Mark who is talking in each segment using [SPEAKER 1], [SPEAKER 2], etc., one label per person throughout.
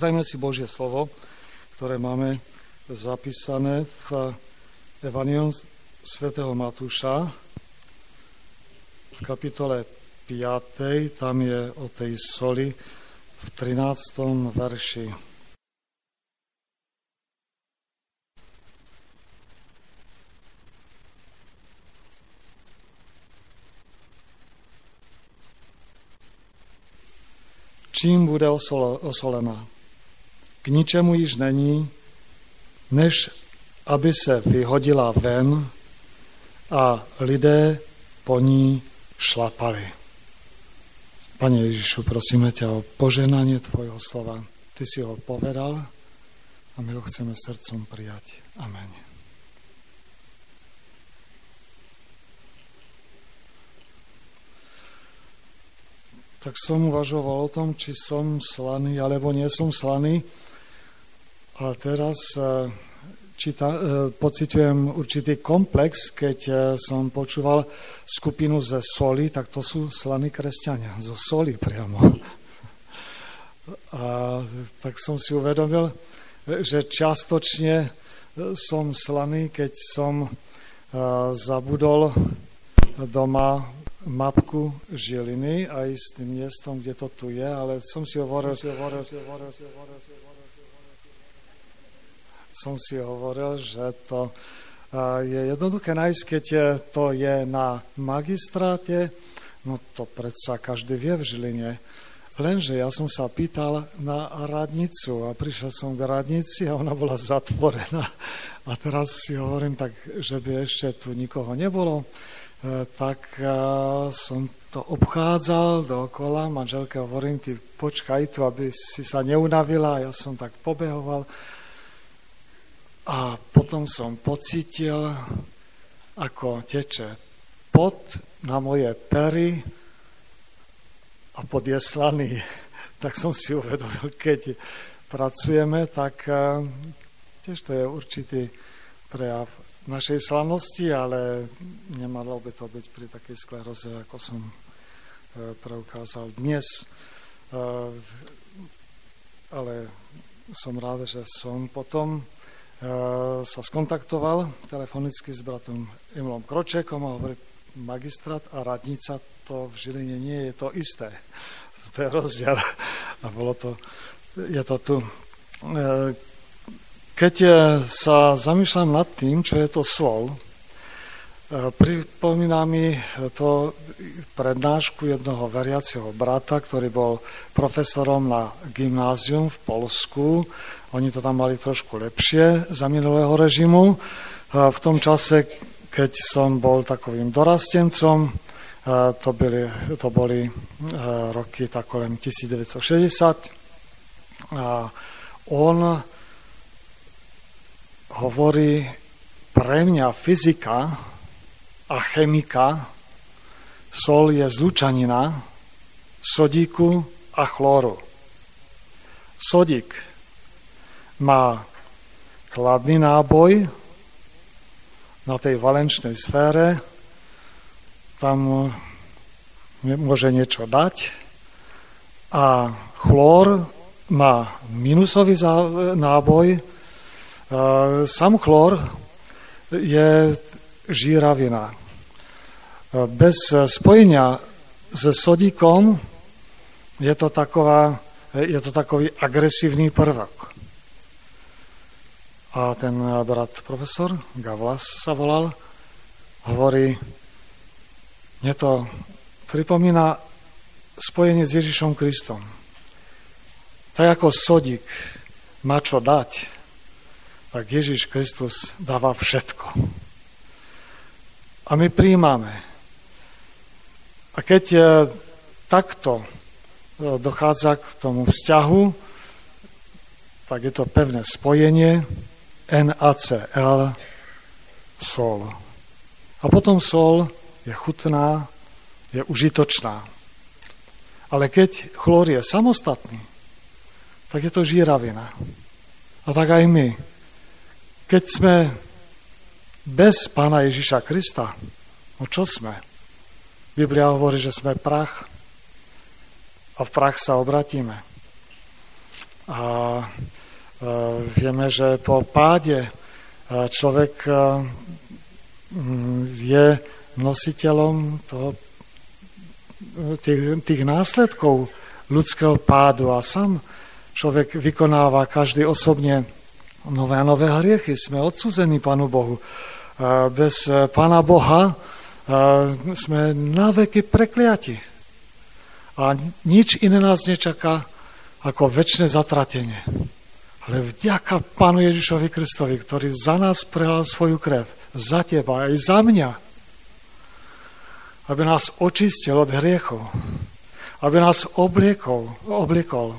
[SPEAKER 1] Prečítajme si Božie slovo, ktoré máme zapísané v Evangelium svätého Matúša v kapitole 5. Tam je o tej soli v 13. verši. čím bude osolená. K ničemu již není, než aby se vyhodila ven a lidé po ní šlapali. Pane Ježišu, prosíme ťa o poženanie Tvojho slova. Ty si ho povedal a my ho chceme srdcom prijať. Amen. tak som uvažoval o tom, či som slaný, alebo nie som slaný. A teraz e, číta, e, pociťujem určitý komplex, keď e, som počúval skupinu ze soli, tak to sú slaní kresťania, zo soli priamo. A tak som si uvedomil, že čiastočne som slaný, keď som zabudol doma mapku Žiliny aj s tým miestom, kde to tu je, ale som si hovoril, som si hovoril, som si hovoril že to je jednoduché nájsť, keď to je na magistráte, no to predsa každý vie v Žiline. Lenže ja som sa pýtal na radnicu a prišiel som k radnici a ona bola zatvorená. A teraz si hovorím tak, že by ešte tu nikoho nebolo. E, tak e, som to obchádzal dookola, manželke hovorím, ty počkaj tu, aby si sa neunavila, ja som tak pobehoval. A potom som pocítil, ako teče pot na moje pery a pod je slaný. Tak som si uvedomil, keď pracujeme, tak e, tiež to je určitý prejav našej slavnosti, ale nemalo by to byť pri takej skleroze, ako som e, preukázal dnes. E, ale som rád, že som potom sa skontaktoval telefonicky s bratom Emilom Kročekom a hovorí, magistrát a radnica to v Žiline nie je to isté. To je rozdiel. A bolo to, je to tu. Keď sa zamýšľam nad tým, čo je to sol, pripomína mi to prednášku jednoho veriaceho brata, ktorý bol profesorom na gymnázium v Polsku. Oni to tam mali trošku lepšie za minulého režimu. E, v tom čase, keď som bol takovým dorastencom, e, to, byli, to boli roky tak kolem 1960, a on hovorí pre mňa fyzika a chemika, sol je zlučanina sodíku a chlóru. Sodík má kladný náboj na tej valenčnej sfére, tam môže niečo dať a chlór má minusový náboj, Sam chlor je žíravina. Bez spojenia se sodíkom je to, taková, je to takový agresívny prvok. A ten brat profesor, Gavlas sa volal, hovorí, mne to pripomína spojenie s Ježišom Kristom. Tak ako sodík má čo dať, tak Ježiš Kristus dáva všetko. A my príjmame. A keď takto dochádza k tomu vzťahu, tak je to pevné spojenie NaCl sol. A potom sol je chutná, je užitočná. Ale keď chlór je samostatný, tak je to žíravina. A tak aj my. Keď sme bez Pána Ježiša Krista, no čo sme? Biblia hovorí, že sme prach a v prach sa obratíme. A e, vieme, že po páde e, človek e, je nositeľom toho, tých, tých následkov ľudského pádu a sám človek vykonáva každý osobne nové a nové hriechy. Sme odsúzení Pánu Bohu. Bez Pána Boha sme na veky prekliati. A nič iné nás nečaká ako väčšie zatratenie. Ale vďaka Pánu Ježišovi Kristovi, ktorý za nás prehal svoju krev, za teba aj za mňa, aby nás očistil od hriechov, aby nás obliekol, obliekol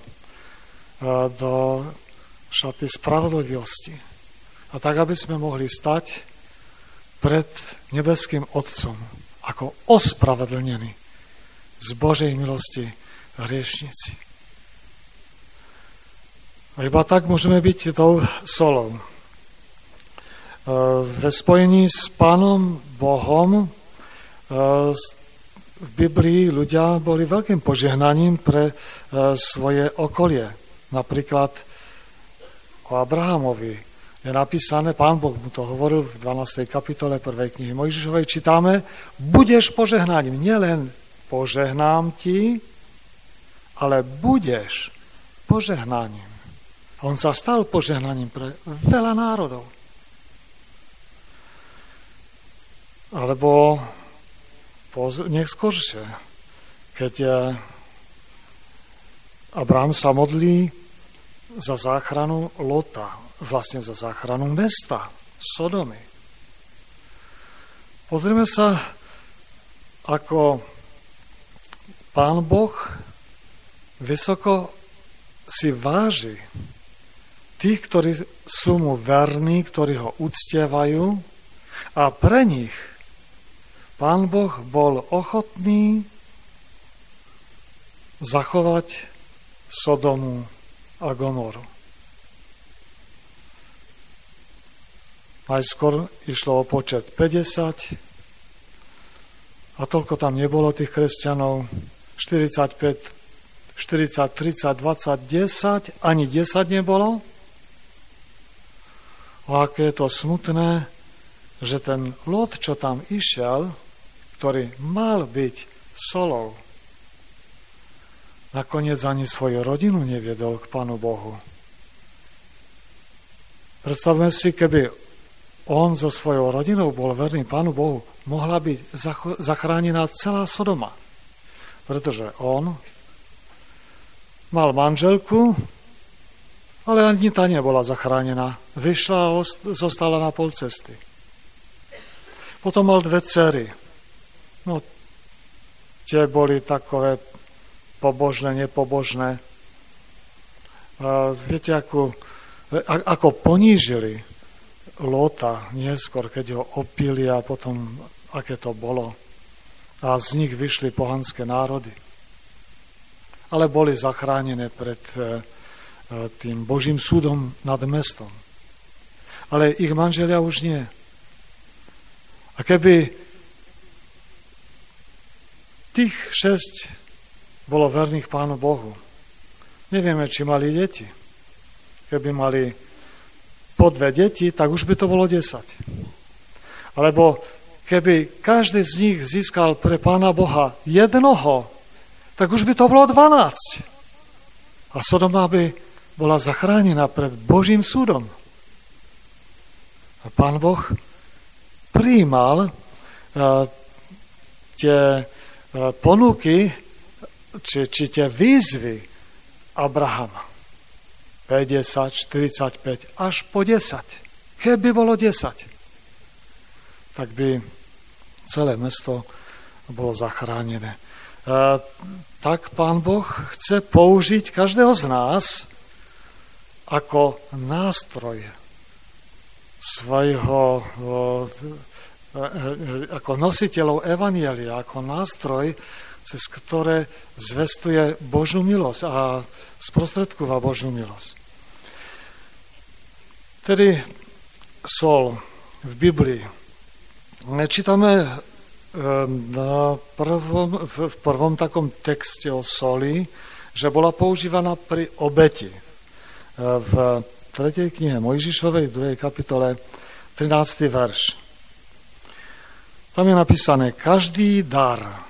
[SPEAKER 1] do šaty spravodlivosti. A tak, aby sme mohli stať pred nebeským Otcom ako ospravedlnení z Božej milosti hriešnici. A iba tak môžeme byť tou solou. E, ve spojení s Pánom Bohom e, v Biblii ľudia boli veľkým požehnaním pre e, svoje okolie. Napríklad o Abrahamovi je napísané, pán Boh mu to hovoril v 12. kapitole 1. knihy Mojžišovej, čítáme, budeš požehnaním, nielen požehnám ti, ale budeš požehnaním. A on sa stal požehnaním pre veľa národov. Alebo neskôršie, keď Abraham sa modlí za záchranu Lota, vlastne za záchranu mesta, Sodomy. Pozrieme sa, ako pán Boh vysoko si váži tých, ktorí sú mu verní, ktorí ho uctievajú a pre nich pán Boh bol ochotný zachovať Sodomu a Gomoru. Najskôr išlo o počet 50 a toľko tam nebolo tých kresťanov. 45, 40, 30, 20, 10, ani 10 nebolo. A aké je to smutné, že ten Lot, čo tam išiel, ktorý mal byť solou, nakoniec ani svoju rodinu neviedol k Pánu Bohu. Predstavme si, keby on so svojou rodinou bol verný Pánu Bohu, mohla byť zachránená celá Sodoma. Pretože on mal manželku, ale ani tá nebola zachránená. Vyšla a zostala na pol cesty. Potom mal dve cery. No, tie boli takové pobožné, nepobožné. A viete, ako, ako ponížili Lota neskôr, keď ho opili a potom, aké to bolo. A z nich vyšli pohanské národy. Ale boli zachránené pred e, e, tým Božím súdom nad mestom. Ale ich manželia už nie. A keby tých šesť bolo verných Pánu Bohu. Nevieme, či mali deti. Keby mali po dve deti, tak už by to bolo 10. Alebo keby každý z nich získal pre Pána Boha jednoho, tak už by to bolo 12. A Sodoma by bola zachránená pred Božím súdom. A Pán Boh prijímal uh, tie uh, ponuky či, či tie výzvy Abrahama. 50, 45, až po 10. Keby bolo 10, tak by celé mesto bolo zachránené. tak Pán Boh chce použiť každého z nás ako nástroj svojho, ako nositeľov Evanielia, ako nástroj, cez ktoré zvestuje Božú milosť a sprostredkúva Božú milosť. Tedy sol v Biblii. Nečítame e, na prvom, v prvom takom texte o soli, že bola používaná pri obeti. E, v 3. knihe Mojžišovej, 2. kapitole, 13. verš. Tam je napísané, každý dar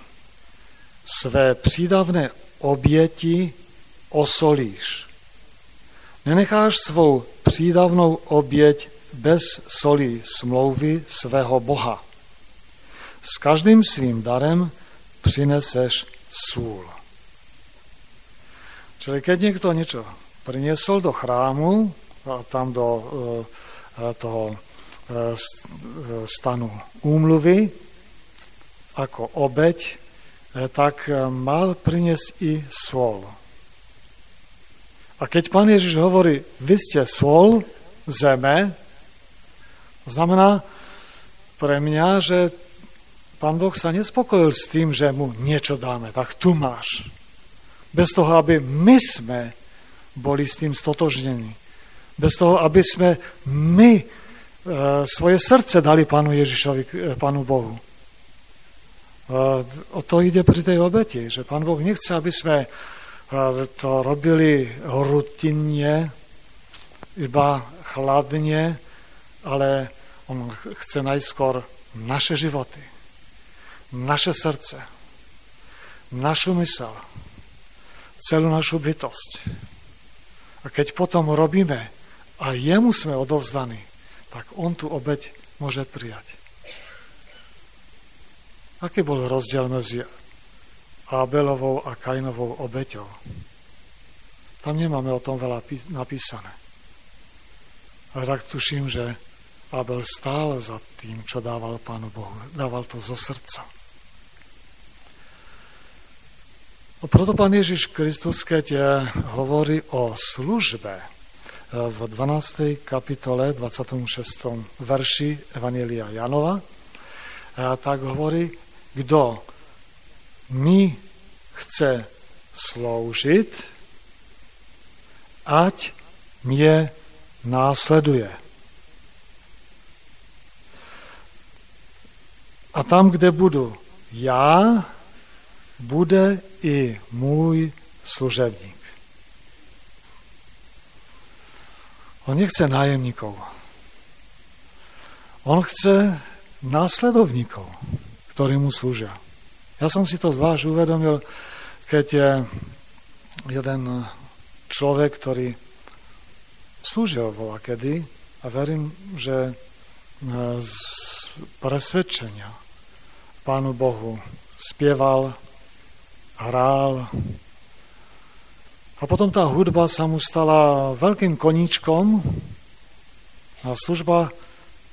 [SPEAKER 1] své přídavné oběti osolíš. Nenecháš svou přídavnou oběť bez solí smlouvy svého Boha. S každým svým darem přineseš sůl. Čili keď niekto niečo priniesol do chrámu, tam do e, toho e, stanu úmluvy, ako obeď, tak mal priniesť i sol. A keď pán Ježiš hovorí, vy ste sol zeme, znamená pre mňa, že pán Boh sa nespokojil s tým, že mu niečo dáme, tak tu máš. Bez toho, aby my sme boli s tým stotožnení. Bez toho, aby sme my e, svoje srdce dali pánu Ježišovi, e, pánu Bohu. O to ide pri tej obeti, že Pán Boh nechce, aby sme to robili rutinne, iba chladne, ale on chce najskôr naše životy, naše srdce, našu mysel, celú našu bytosť. A keď potom robíme a jemu sme odovzdaní, tak on tu obeď môže prijať. Aký bol rozdiel medzi Abelovou a Kainovou obeťou? Tam nemáme o tom veľa napísané. Ale tak tuším, že Abel stál za tým, čo dával Pánu Bohu. Dával to zo srdca. A proto Pán Ježiš Kristus, keď hovorí o službe v 12. kapitole 26. verši Evanielia Janova, tak hovorí, kto mi chce sloužiť, ať mne následuje. A tam, kde budu já, bude i můj služebník. On nechce nájemníkov. On chce následovníkov ktorí mu slúžia. Ja som si to zvlášť uvedomil, keď je jeden človek, ktorý slúžil vola kedy a verím, že e, z presvedčenia Pánu Bohu spieval, hrál a potom tá hudba sa mu stala veľkým koníčkom a služba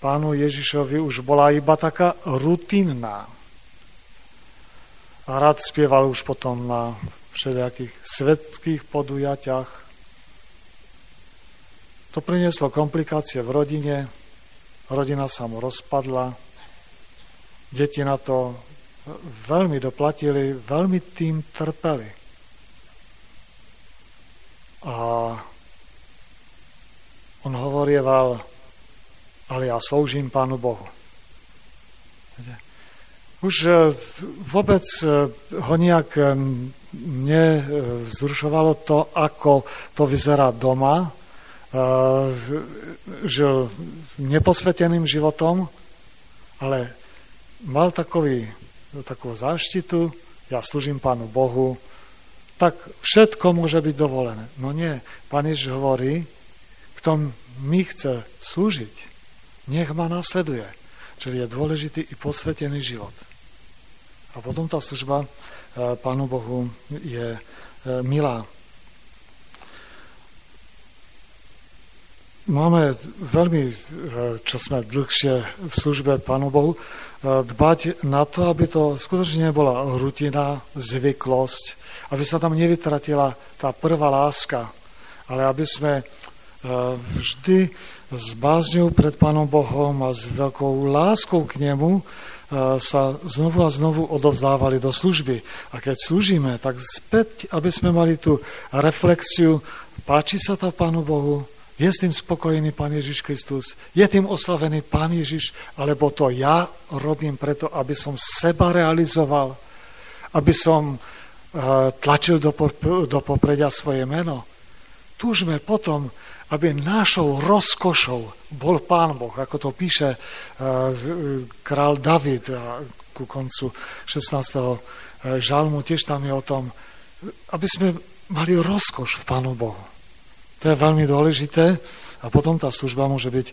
[SPEAKER 1] pánu Ježišovi už bola iba taká rutinná. A rád spieval už potom na všelijakých svetkých podujatiach. To prinieslo komplikácie v rodine, rodina sa mu rozpadla, deti na to veľmi doplatili, veľmi tým trpeli. A on hovorieval, ale ja sloužím Pánu Bohu. Už e, vôbec e, ho nejak e, nezrušovalo to, ako to vyzerá doma. Žil neposveteným životom, ale mal takový, takovú záštitu, ja slúžim Pánu Bohu, tak všetko môže byť dovolené. No nie, Pán Ježiš hovorí, kto mi chce slúžiť, nech ma nasleduje. Čili je dôležitý i posvetený život. A potom tá služba e, Pánu Bohu je e, milá. máme veľmi, čo sme dlhšie v službe Pánu Bohu, dbať na to, aby to skutočne nebola rutina, zvyklosť, aby sa tam nevytratila tá prvá láska, ale aby sme vždy s bázňou pred Pánom Bohom a s veľkou láskou k Nemu sa znovu a znovu odovzdávali do služby. A keď slúžime, tak späť, aby sme mali tú reflexiu, páči sa to Pánu Bohu, je s tým spokojný Pán Ježiš Kristus, je tým oslavený Pán Ježiš, alebo to ja robím preto, aby som seba realizoval, aby som tlačil do popredia svoje meno. Túžme potom, aby našou rozkošou bol Pán Boh, ako to píše král David ku koncu 16. žalmu, tiež tam je o tom, aby sme mali rozkoš v Pánu Bohu. To je veľmi dôležité a potom tá služba môže byť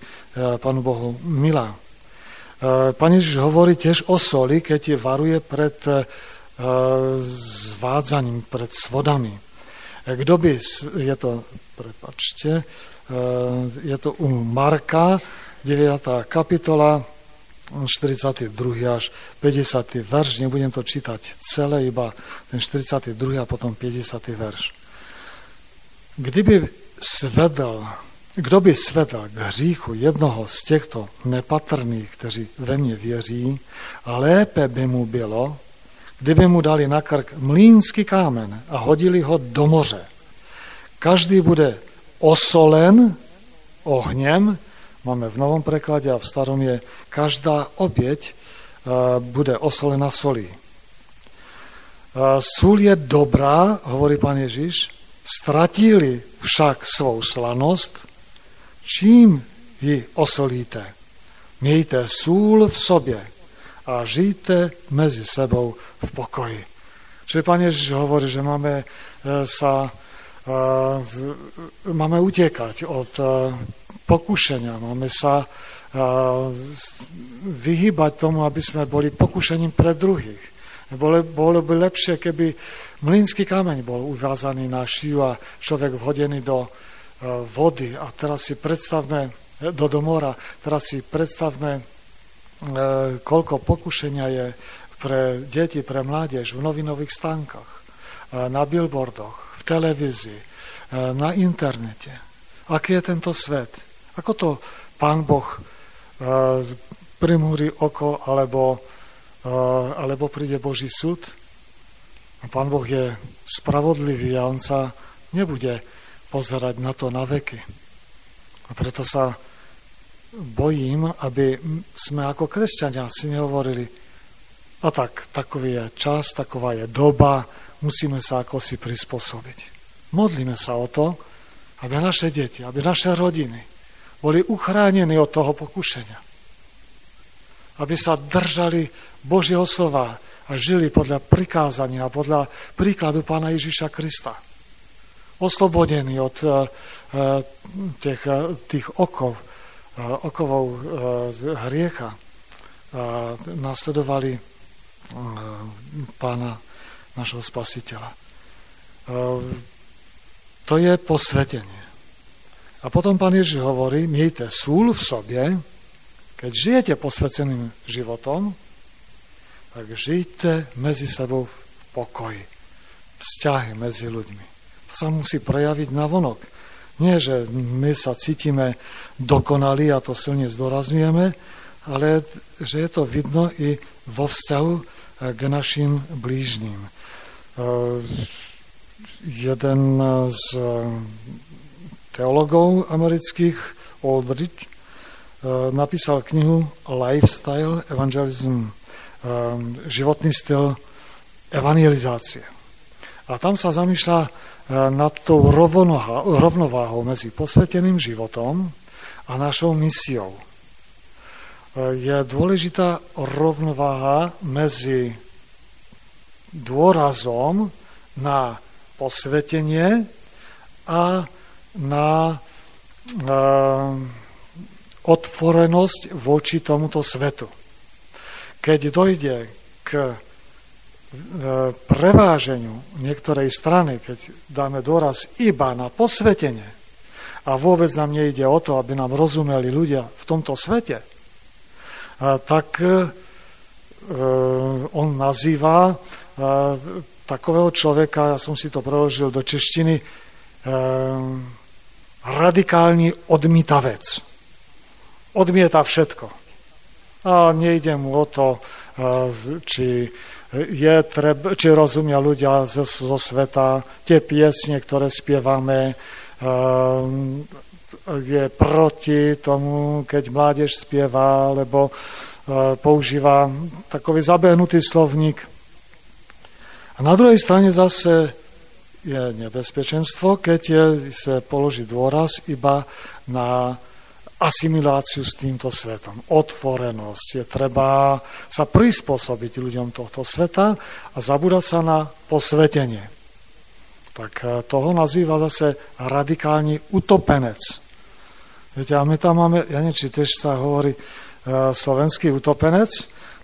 [SPEAKER 1] Pánu Bohu milá. Pán Ježiš hovorí tiež o soli, keď je varuje pred zvádzaním, pred svodami. Kto by, je to, prepačte, je to u Marka, 9. kapitola, 42. až 50. verš, nebudem to čítať celé, iba ten 42. a potom 50. verš. Kdyby svedal, kdo by svedal k hříchu jednoho z těchto nepatrných, kteří ve mně věří, lépe by mu bylo, kdyby mu dali na krk mlínský kámen a hodili ho do moře. Každý bude osolen ohněm, máme v novom preklade a v starom je, každá oběť bude osolena solí. Sůl je dobrá, hovorí pán Ježiš, Stratili však svou slanost, čím ji osolíte? Mějte sůl v sobě a žijte mezi sebou v pokoji. Čiže Pán Ježiš hovorí, že máme e, sa e, máme utekať od e, pokušenia, máme sa vyhýbať tomu, aby sme boli pokušením pre druhých. Bolo, bolo by lepšie, keby Mlínsky kameň bol uvázaný na šiju a človek vhodený do vody. A teraz si predstavme, do, do mora, teraz si predstavme, koľko pokušenia je pre deti, pre mládež v novinových stánkach, na billboardoch, v televízii, na internete. Aký je tento svet? Ako to pán Boh primúri oko, alebo, alebo príde Boží súd? Pán Boh je spravodlivý a on sa nebude pozerať na to na veky. A preto sa bojím, aby sme ako kresťania si nehovorili, a tak, takový je čas, taková je doba, musíme sa ako si prispôsobiť. Modlíme sa o to, aby naše deti, aby naše rodiny boli uchránení od toho pokušenia. Aby sa držali Božieho slova, a žili podľa prikázania, podľa príkladu pána Ježiša Krista. Oslobodení od uh, tých, uh, tých okov, okovov uh, hriecha. Uh, nasledovali pána našho spasiteľa. To je posvetenie. A potom pán Ježiš hovorí, miejte súl v sobie, keď žijete posveceným životom, tak žijte medzi sebou v pokoji. Vzťahy medzi ľuďmi. To sa musí prejaviť na vonok. Nie, že my sa cítime dokonali a to silne zdorazňujeme, ale že je to vidno i vo vzťahu eh, k našim blížním. Eh, jeden z eh, teologov amerických, Aldrich, napísal knihu Lifestyle Evangelism životný styl evangelizácie. A tam sa zamýšľa eh, nad tou rovnováhou medzi posveteným životom a našou misiou. Eh, je dôležitá rovnováha medzi dôrazom na posvetenie a na ehm, otvorenosť voči tomuto svetu keď dojde k e, preváženiu niektorej strany, keď dáme dôraz iba na posvetenie a vôbec nám nejde o to, aby nám rozumeli ľudia v tomto svete, tak on nazýva takového človeka, ja som si to preložil do češtiny, radikálny odmítavec. Odmieta všetko. A nejde mu o to, či, je treb, či rozumia ľudia zo, zo sveta tie piesne, ktoré spievame, je proti tomu, keď mládež spieva, alebo používa takový zabehnutý slovník. A na druhej strane zase je nebezpečenstvo, keď je, sa položí dôraz iba na asimiláciu s týmto svetom, otvorenosť. Je treba sa prispôsobiť ľuďom tohto sveta a zabúda sa na posvetenie. Tak eh, toho nazýva zase radikálny utopenec. Viete, a my tam máme, ja neviem, či tiež sa hovorí e, slovenský utopenec,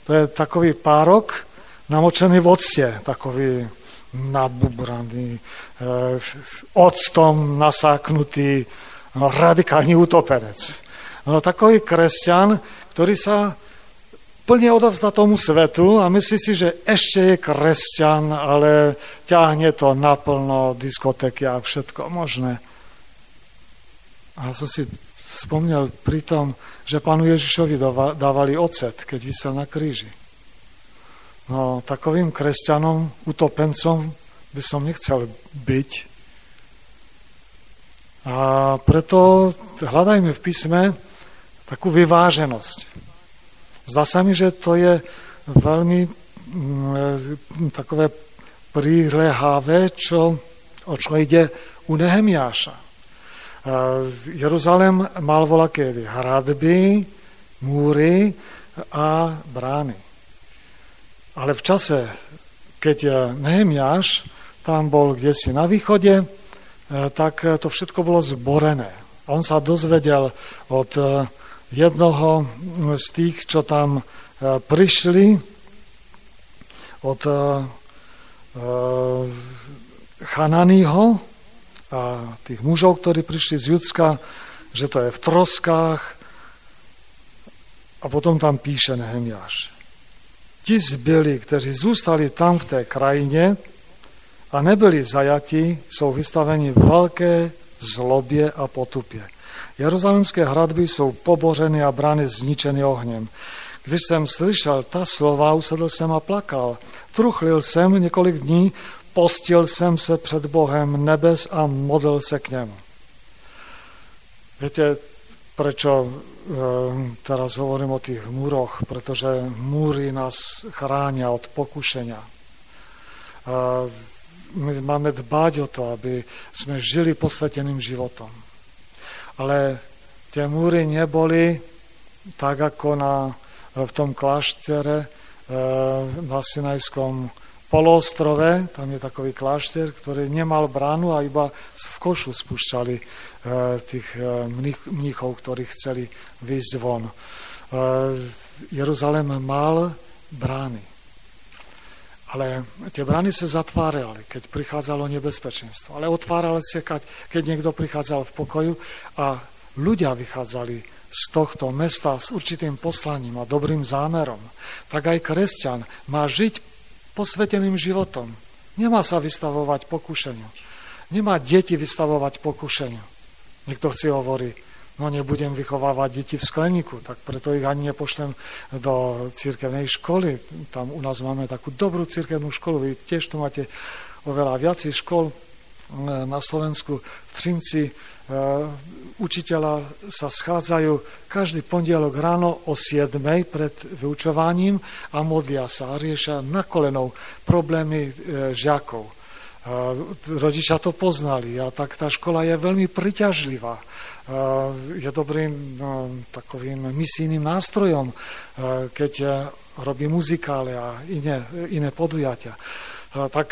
[SPEAKER 1] to je takový párok namočený v octe, takový nabubraný, e, octom nasáknutý, radikálny utopenec. No, takový kresťan, ktorý sa plne odovzdá tomu svetu a myslí si, že ešte je kresťan, ale ťahne to naplno, diskotéky a všetko možné. A som si spomnel pri tom, že pánu Ježišovi dávali ocet, keď vysel na kríži. No, takovým kresťanom, utopencom by som nechcel byť. A preto hľadajme v písme takú vyváženosť. Zdá sa mi, že to je veľmi mm, takové prílehavé, čo, o čo ide u Nehemiáša. Jeruzalém mal volaké hradby, múry a brány. Ale v čase, keď Nehemiáš tam bol kde si na východe, e, tak to všetko bolo zborené. On sa dozvedel od e, jednoho z tých, čo tam e, prišli, od Chananyho, a tých mužov, ktorí prišli z Judska, že to je v troskách. A potom tam píše Nehemiáš. Ti zbyli, kteří zůstali tam v té krajině a nebyli zajati, jsou vystaveni velké zlobě a potupě. Jeruzalemské hradby jsou pobořeny a brány zničeny ohněm. Když jsem slyšel ta slova, usedl jsem a plakal. Truchlil jsem několik dní, postil jsem se před Bohem nebes a modlil se k němu. Viete, prečo e, teraz hovorím o tých múroch? Pretože múry nás chránia od pokušenia. My máme dbať o to, aby sme žili posveteným životom. Ale tie múry neboli tak ako na, v tom kláštere e, na Sinajskom poloostrove, tam je takový klášter, ktorý nemal bránu a iba v košu spúšťali e, tých e, mníchov, ktorí chceli výjsť von. Jeruzalém mal brány. Ale tie brány sa zatvárali, keď prichádzalo nebezpečenstvo. Ale otvárali sa, keď niekto prichádzal v pokoju a ľudia vychádzali z tohto mesta s určitým poslaním a dobrým zámerom. Tak aj kresťan má žiť posveteným životom. Nemá sa vystavovať pokušeniu. Nemá deti vystavovať pokušeniu. Niekto si hovorí, no nebudem vychovávať deti v skleníku, tak preto ich ani nepošlem do církevnej školy. Tam u nás máme takú dobrú církevnú školu, vy tiež tu máte oveľa viacej škol e, na Slovensku. V Trinci E, učiteľa sa schádzajú každý pondelok ráno o 7 pred vyučovaním a modlia sa a riešia na kolenou problémy e, žiakov. Rodičia to poznali a tak tá škola je veľmi priťažlivá. Je dobrým no, takovým misijným nástrojom, keď robí muzikále a iné, iné podujatia. Tak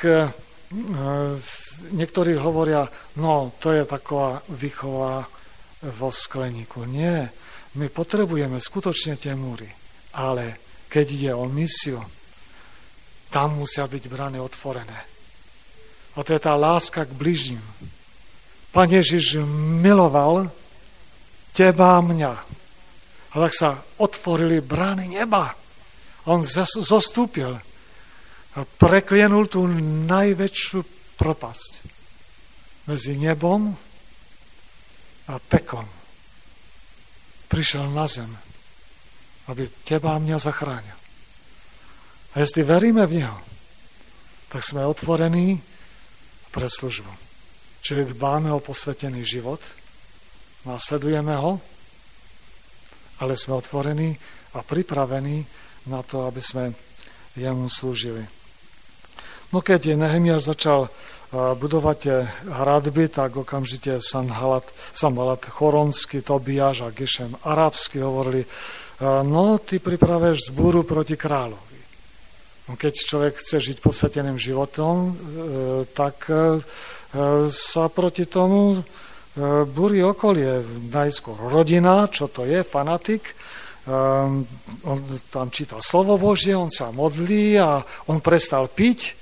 [SPEAKER 1] niektorí hovoria, no to je taková výchova vo skleníku. Nie, my potrebujeme skutočne tie múry, ale keď ide o misiu, tam musia byť brány otvorené. A to je tá láska k bližním. Pán Ježiš miloval teba a mňa. A tak sa otvorili brány neba. On zostúpil a preklienul tú najväčšiu propasť medzi nebom a peklom. Prišiel na zem, aby teba a mňa zachránil. A jestli veríme v Neho, tak sme otvorení pre službu. Čiže dbáme o posvetený život, následujeme ho, ale sme otvorení a pripravení na to, aby sme jemu slúžili. No keď Nehemiáš začal budovať hradby, tak okamžite Sanhalat, Sanhalat Choronsky, Tobiáš a Gešem Arabsky hovorili, no ty pripravuješ zbúru proti kráľovi. No, keď človek chce žiť posveteným životom, e, tak e, sa proti tomu e, búri okolie. Najskôr rodina, čo to je, fanatik, on tam čítal slovo Božie, on sa modlí a on prestal piť.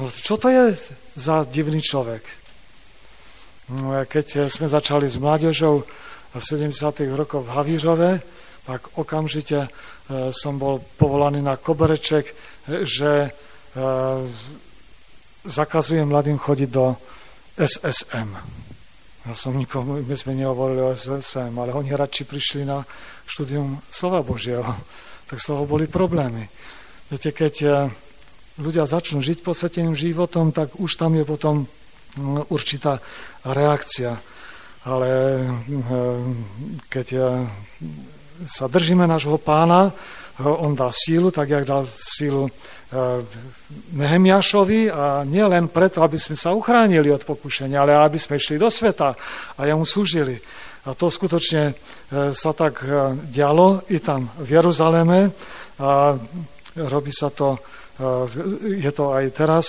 [SPEAKER 1] No, čo to je za divný človek? No, keď sme začali s mládežou v 70. rokoch v Havířove, tak okamžite e, som bol povolaný na kobereček, e, že e, zakazujem mladým chodiť do SSM. Ja som nikomu, my sme nehovorili o SSM, ale oni radši prišli na štúdium slova Božieho. Tak z toho boli problémy. Viete, keď ľudia začnú žiť posveteným životom, tak už tam je potom určitá reakcia. Ale keď sa držíme nášho pána, on dá sílu, tak jak dal sílu e, Nehemiašovi a nie len preto, aby sme sa uchránili od pokušenia, ale aby sme išli do sveta a jemu slúžili. A to skutočne e, sa tak e, dialo i tam v Jeruzaleme a robí sa to, je to aj teraz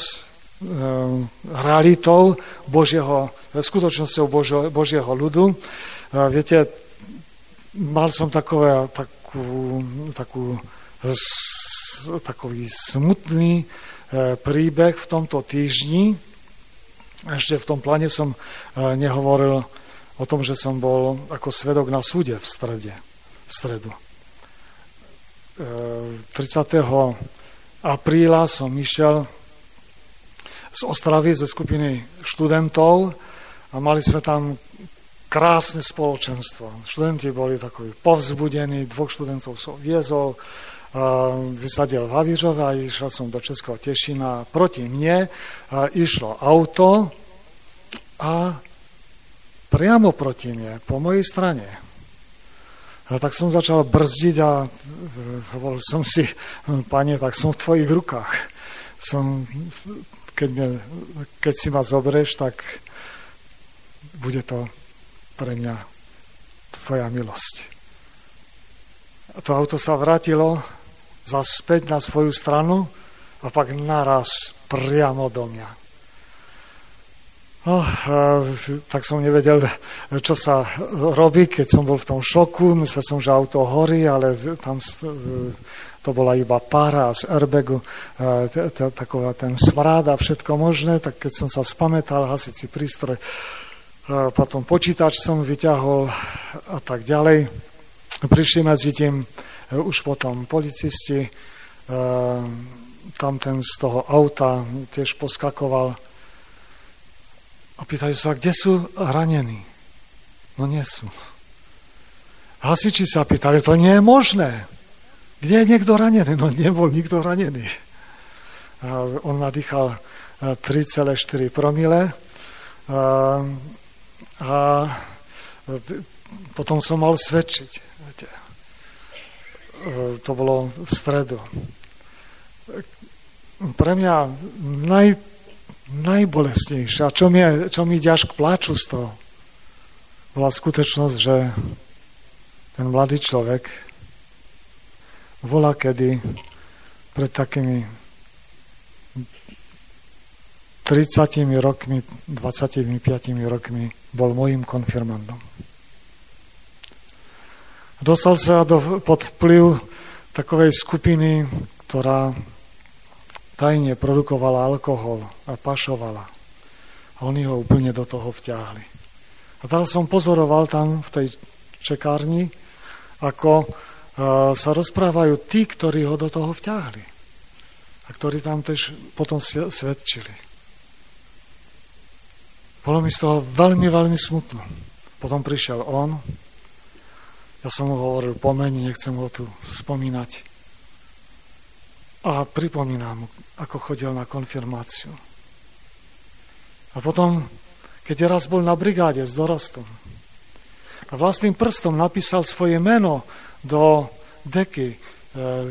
[SPEAKER 1] realitou Božieho, skutočnosťou Božieho, Božieho ľudu. Viete, mal som takové, takú, takú, takový smutný e, príbeh v tomto týždni. Ešte v tom pláne som e, nehovoril o tom, že som bol ako svedok na súde v strede. V stredu. 30. E, apríla som išiel z Ostravy ze skupiny študentov a mali sme tam krásne spoločenstvo. Študenti boli takoví povzbudení, dvoch študentov som viezol, vysadil v Havířove a išiel som do Českého Tešina. Proti mne išlo auto a priamo proti mne, po mojej strane. A tak som začal brzdiť a hovoril som si, pane, tak som v tvojich rukách. Som, keď, mne, keď si ma zobereš, tak bude to pre mňa tvoja milosť. A to auto sa vrátilo zase späť na svoju stranu a pak naraz priamo do mňa. No, tak som nevedel, čo sa robí, keď som bol v tom šoku. Myslel som, že auto horí, ale tam to bola iba pára z airbagu, taková ten smrád a všetko možné. Tak keď som sa spametal, hasici prístroj, potom počítač som vyťahol a tak ďalej. Prišli medzi tým e, už potom policisti, e, tam ten z toho auta tiež poskakoval a pýtajú sa, kde sú ranení? No nie sú. Hasiči sa pýtali, to nie je možné. Kde je niekto ranený? No nebol nikto ranený. A on nadýchal 3,4 e, promile. A potom som mal svedčiť. Viete. To bolo v stredu. Pre mňa naj, najbolestnejšie, a čo mi, čo mi ide až k pláču z toho, bola skutečnosť, že ten mladý človek volá kedy pred takými 30 rokmi, 25 rokmi bol mojim konfirmandom. Dostal sa do, pod vplyv takovej skupiny, ktorá tajne produkovala alkohol a pašovala. A oni ho úplne do toho vťahli. A teraz som pozoroval tam v tej čekárni, ako sa rozprávajú tí, ktorí ho do toho vťahli. A ktorí tam tež potom svedčili. Bolo mi z toho veľmi, veľmi smutno. Potom prišiel on, ja som mu hovoril pomeni, nechcem ho tu spomínať. A pripomínam mu, ako chodil na konfirmáciu. A potom, keď raz bol na brigáde s dorostom a vlastným prstom napísal svoje meno do deky e,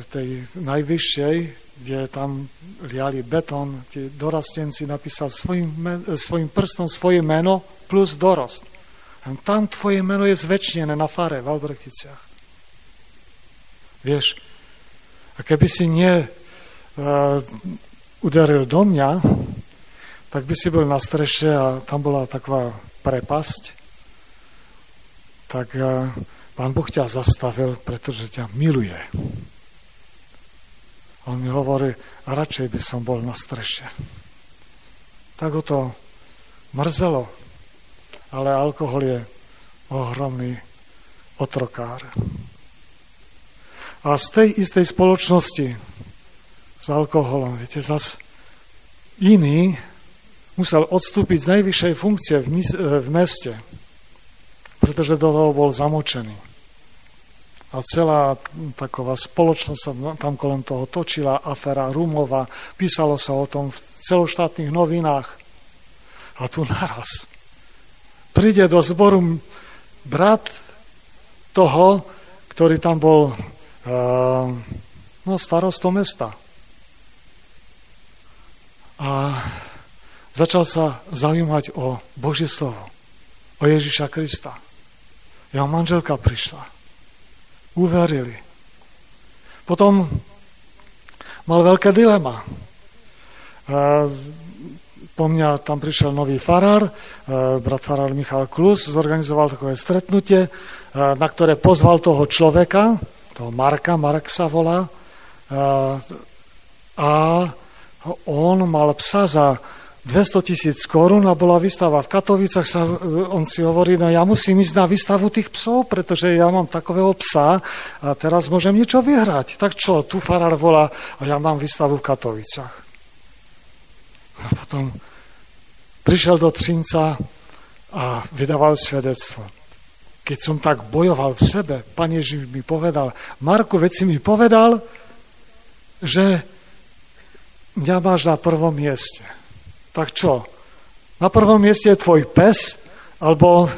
[SPEAKER 1] tej najvyššej, kde tam liali betón, tie dorastenci napísal svojim, e, svojim prstom svoje meno plus dorost. A tam tvoje meno je zväčšnené na fare v Albrechticiach. Vieš, a keby si nie uh, udaril do mňa, tak by si bol na streše a tam bola taková prepasť, tak uh, pán Boh ťa zastavil, pretože ťa miluje. On mi hovorí, radšej by som bol na streše. Tak ho to mrzelo, ale alkohol je ohromný otrokár. A z tej istej spoločnosti s alkoholom, viete, zas iný musel odstúpiť z najvyššej funkcie v meste, pretože do toho bol zamočený. A celá taková spoločnosť sa tam kolem toho točila, afera Rumova, písalo sa o tom v celoštátnych novinách. A tu naraz príde do zboru brat toho, ktorý tam bol uh, no, starostom mesta. A začal sa zaujímať o Božie slovo, o Ježiša Krista. Jeho manželka prišla. Uverili. Potom mal veľké dilema. Po mňa tam prišiel nový farár, brat farár Michal Klus, zorganizoval takové stretnutie, na ktoré pozval toho človeka, toho Marka, Mark sa volá, a on mal psa za 200 tisíc korún a bola výstava v Katovicach, sa, on si hovorí, no ja musím ísť na výstavu tých psov, pretože ja mám takového psa a teraz môžem niečo vyhrať. Tak čo, tu farár volá a ja mám výstavu v Katovicach. A potom prišiel do Třinca a vydával svedectvo. Keď som tak bojoval v sebe, Pán Ježiš mi povedal, Marku, veď si mi povedal, že mňa máš na prvom mieste. Tak čo? Na prvom mieste je tvoj pes, alebo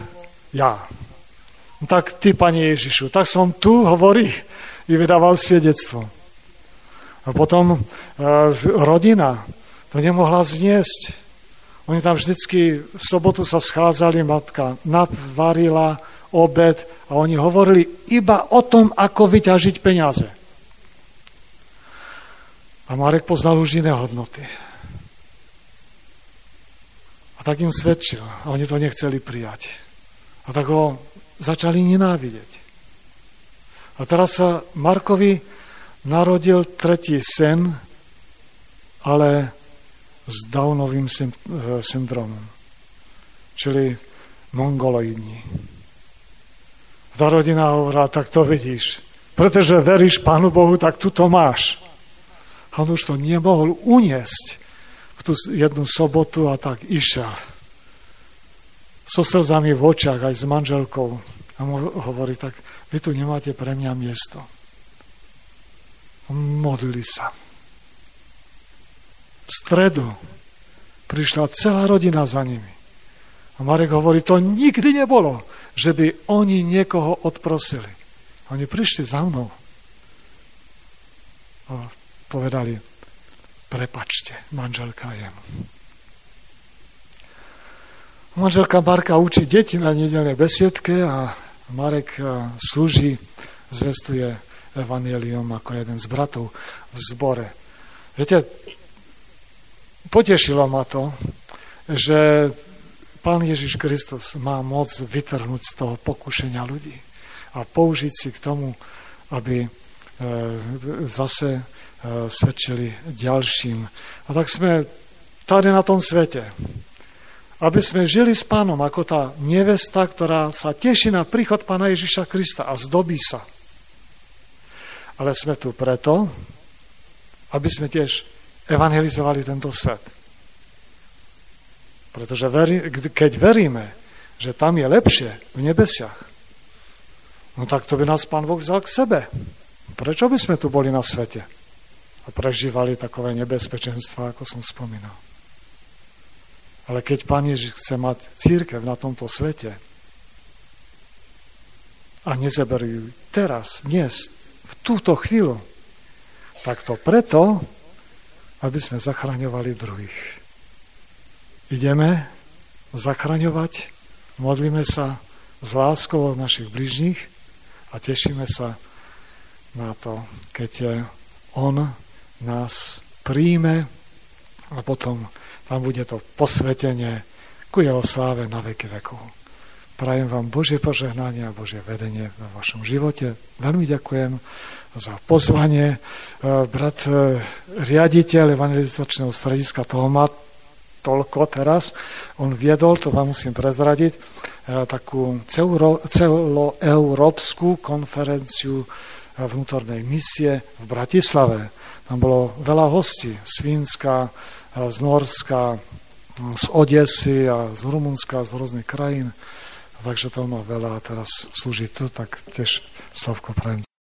[SPEAKER 1] ja. No tak ty, Pane Ježišu, tak som tu, hovorí, i vydával svedectvo. A potom e, rodina, to nemohla zniesť. Oni tam vždycky v sobotu sa schádzali, matka navarila obed a oni hovorili iba o tom, ako vyťažiť peniaze. A Marek poznal už iné hodnoty. Tak im svedčil. A oni to nechceli prijať. A tak ho začali nenávidieť. A teraz sa Markovi narodil tretí sen, ale s Downovým eh, syndromom, čili mongoloidní. Ta rodina hovorila, tak to vidíš, pretože veríš Pánu Bohu, tak tu to máš. A on už to nemohol uniesť tú jednu sobotu a tak išiel. So slzami v očiach aj s manželkou. A mu hovorí, tak vy tu nemáte pre mňa miesto. Modlili sa v stredu prišla celá rodina za nimi. A Marek hovorí, to nikdy nebolo, že by oni niekoho odprosili. Oni prišli za mnou a povedali, prepačte, manželka jemu. Manželka Marka učí deti na nedelnej besiedke a Marek slúži, zvestuje evanielium ako jeden z bratov v zbore. Viete, potešilo ma to, že Pán Ježiš Kristus má moc vytrhnúť z toho pokušenia ľudí a použiť si k tomu, aby e, zase e, svedčili ďalším. A tak sme tady na tom svete. aby sme žili s pánom ako tá nevesta, ktorá sa teší na príchod pána Ježiša Krista a zdobí sa. Ale sme tu preto, aby sme tiež evangelizovali tento svet. Pretože veri, keď veríme, že tam je lepšie v nebesiach, no tak to by nás Pán Boh vzal k sebe. Prečo by sme tu boli na svete a prežívali takové nebezpečenstva, ako som spomínal? Ale keď Pán Ježiš chce mať církev na tomto svete a nezaberú ju teraz, dnes, v túto chvíľu, tak to preto, aby sme zachraňovali druhých. Ideme zachraňovať, modlíme sa s láskou od našich bližních a tešíme sa na to, keď On nás príjme a potom tam bude to posvetenie ku jeho sláve na veky vekov. Prajem vám Božie požehnanie a Božie vedenie vo vašom živote. Veľmi ďakujem za pozvanie. E, brat e, riaditeľ evangelizačného strediska toho má toľko teraz. On viedol, to vám musím prezradiť, e, takú celoeurópsku konferenciu vnútornej misie v Bratislave. Tam bolo veľa hostí z Fínska, z Norska, z Odesy a z Rumunska, z rôznych krajín. Takže to má veľa a teraz slúži tu, tak tiež Slavko prajem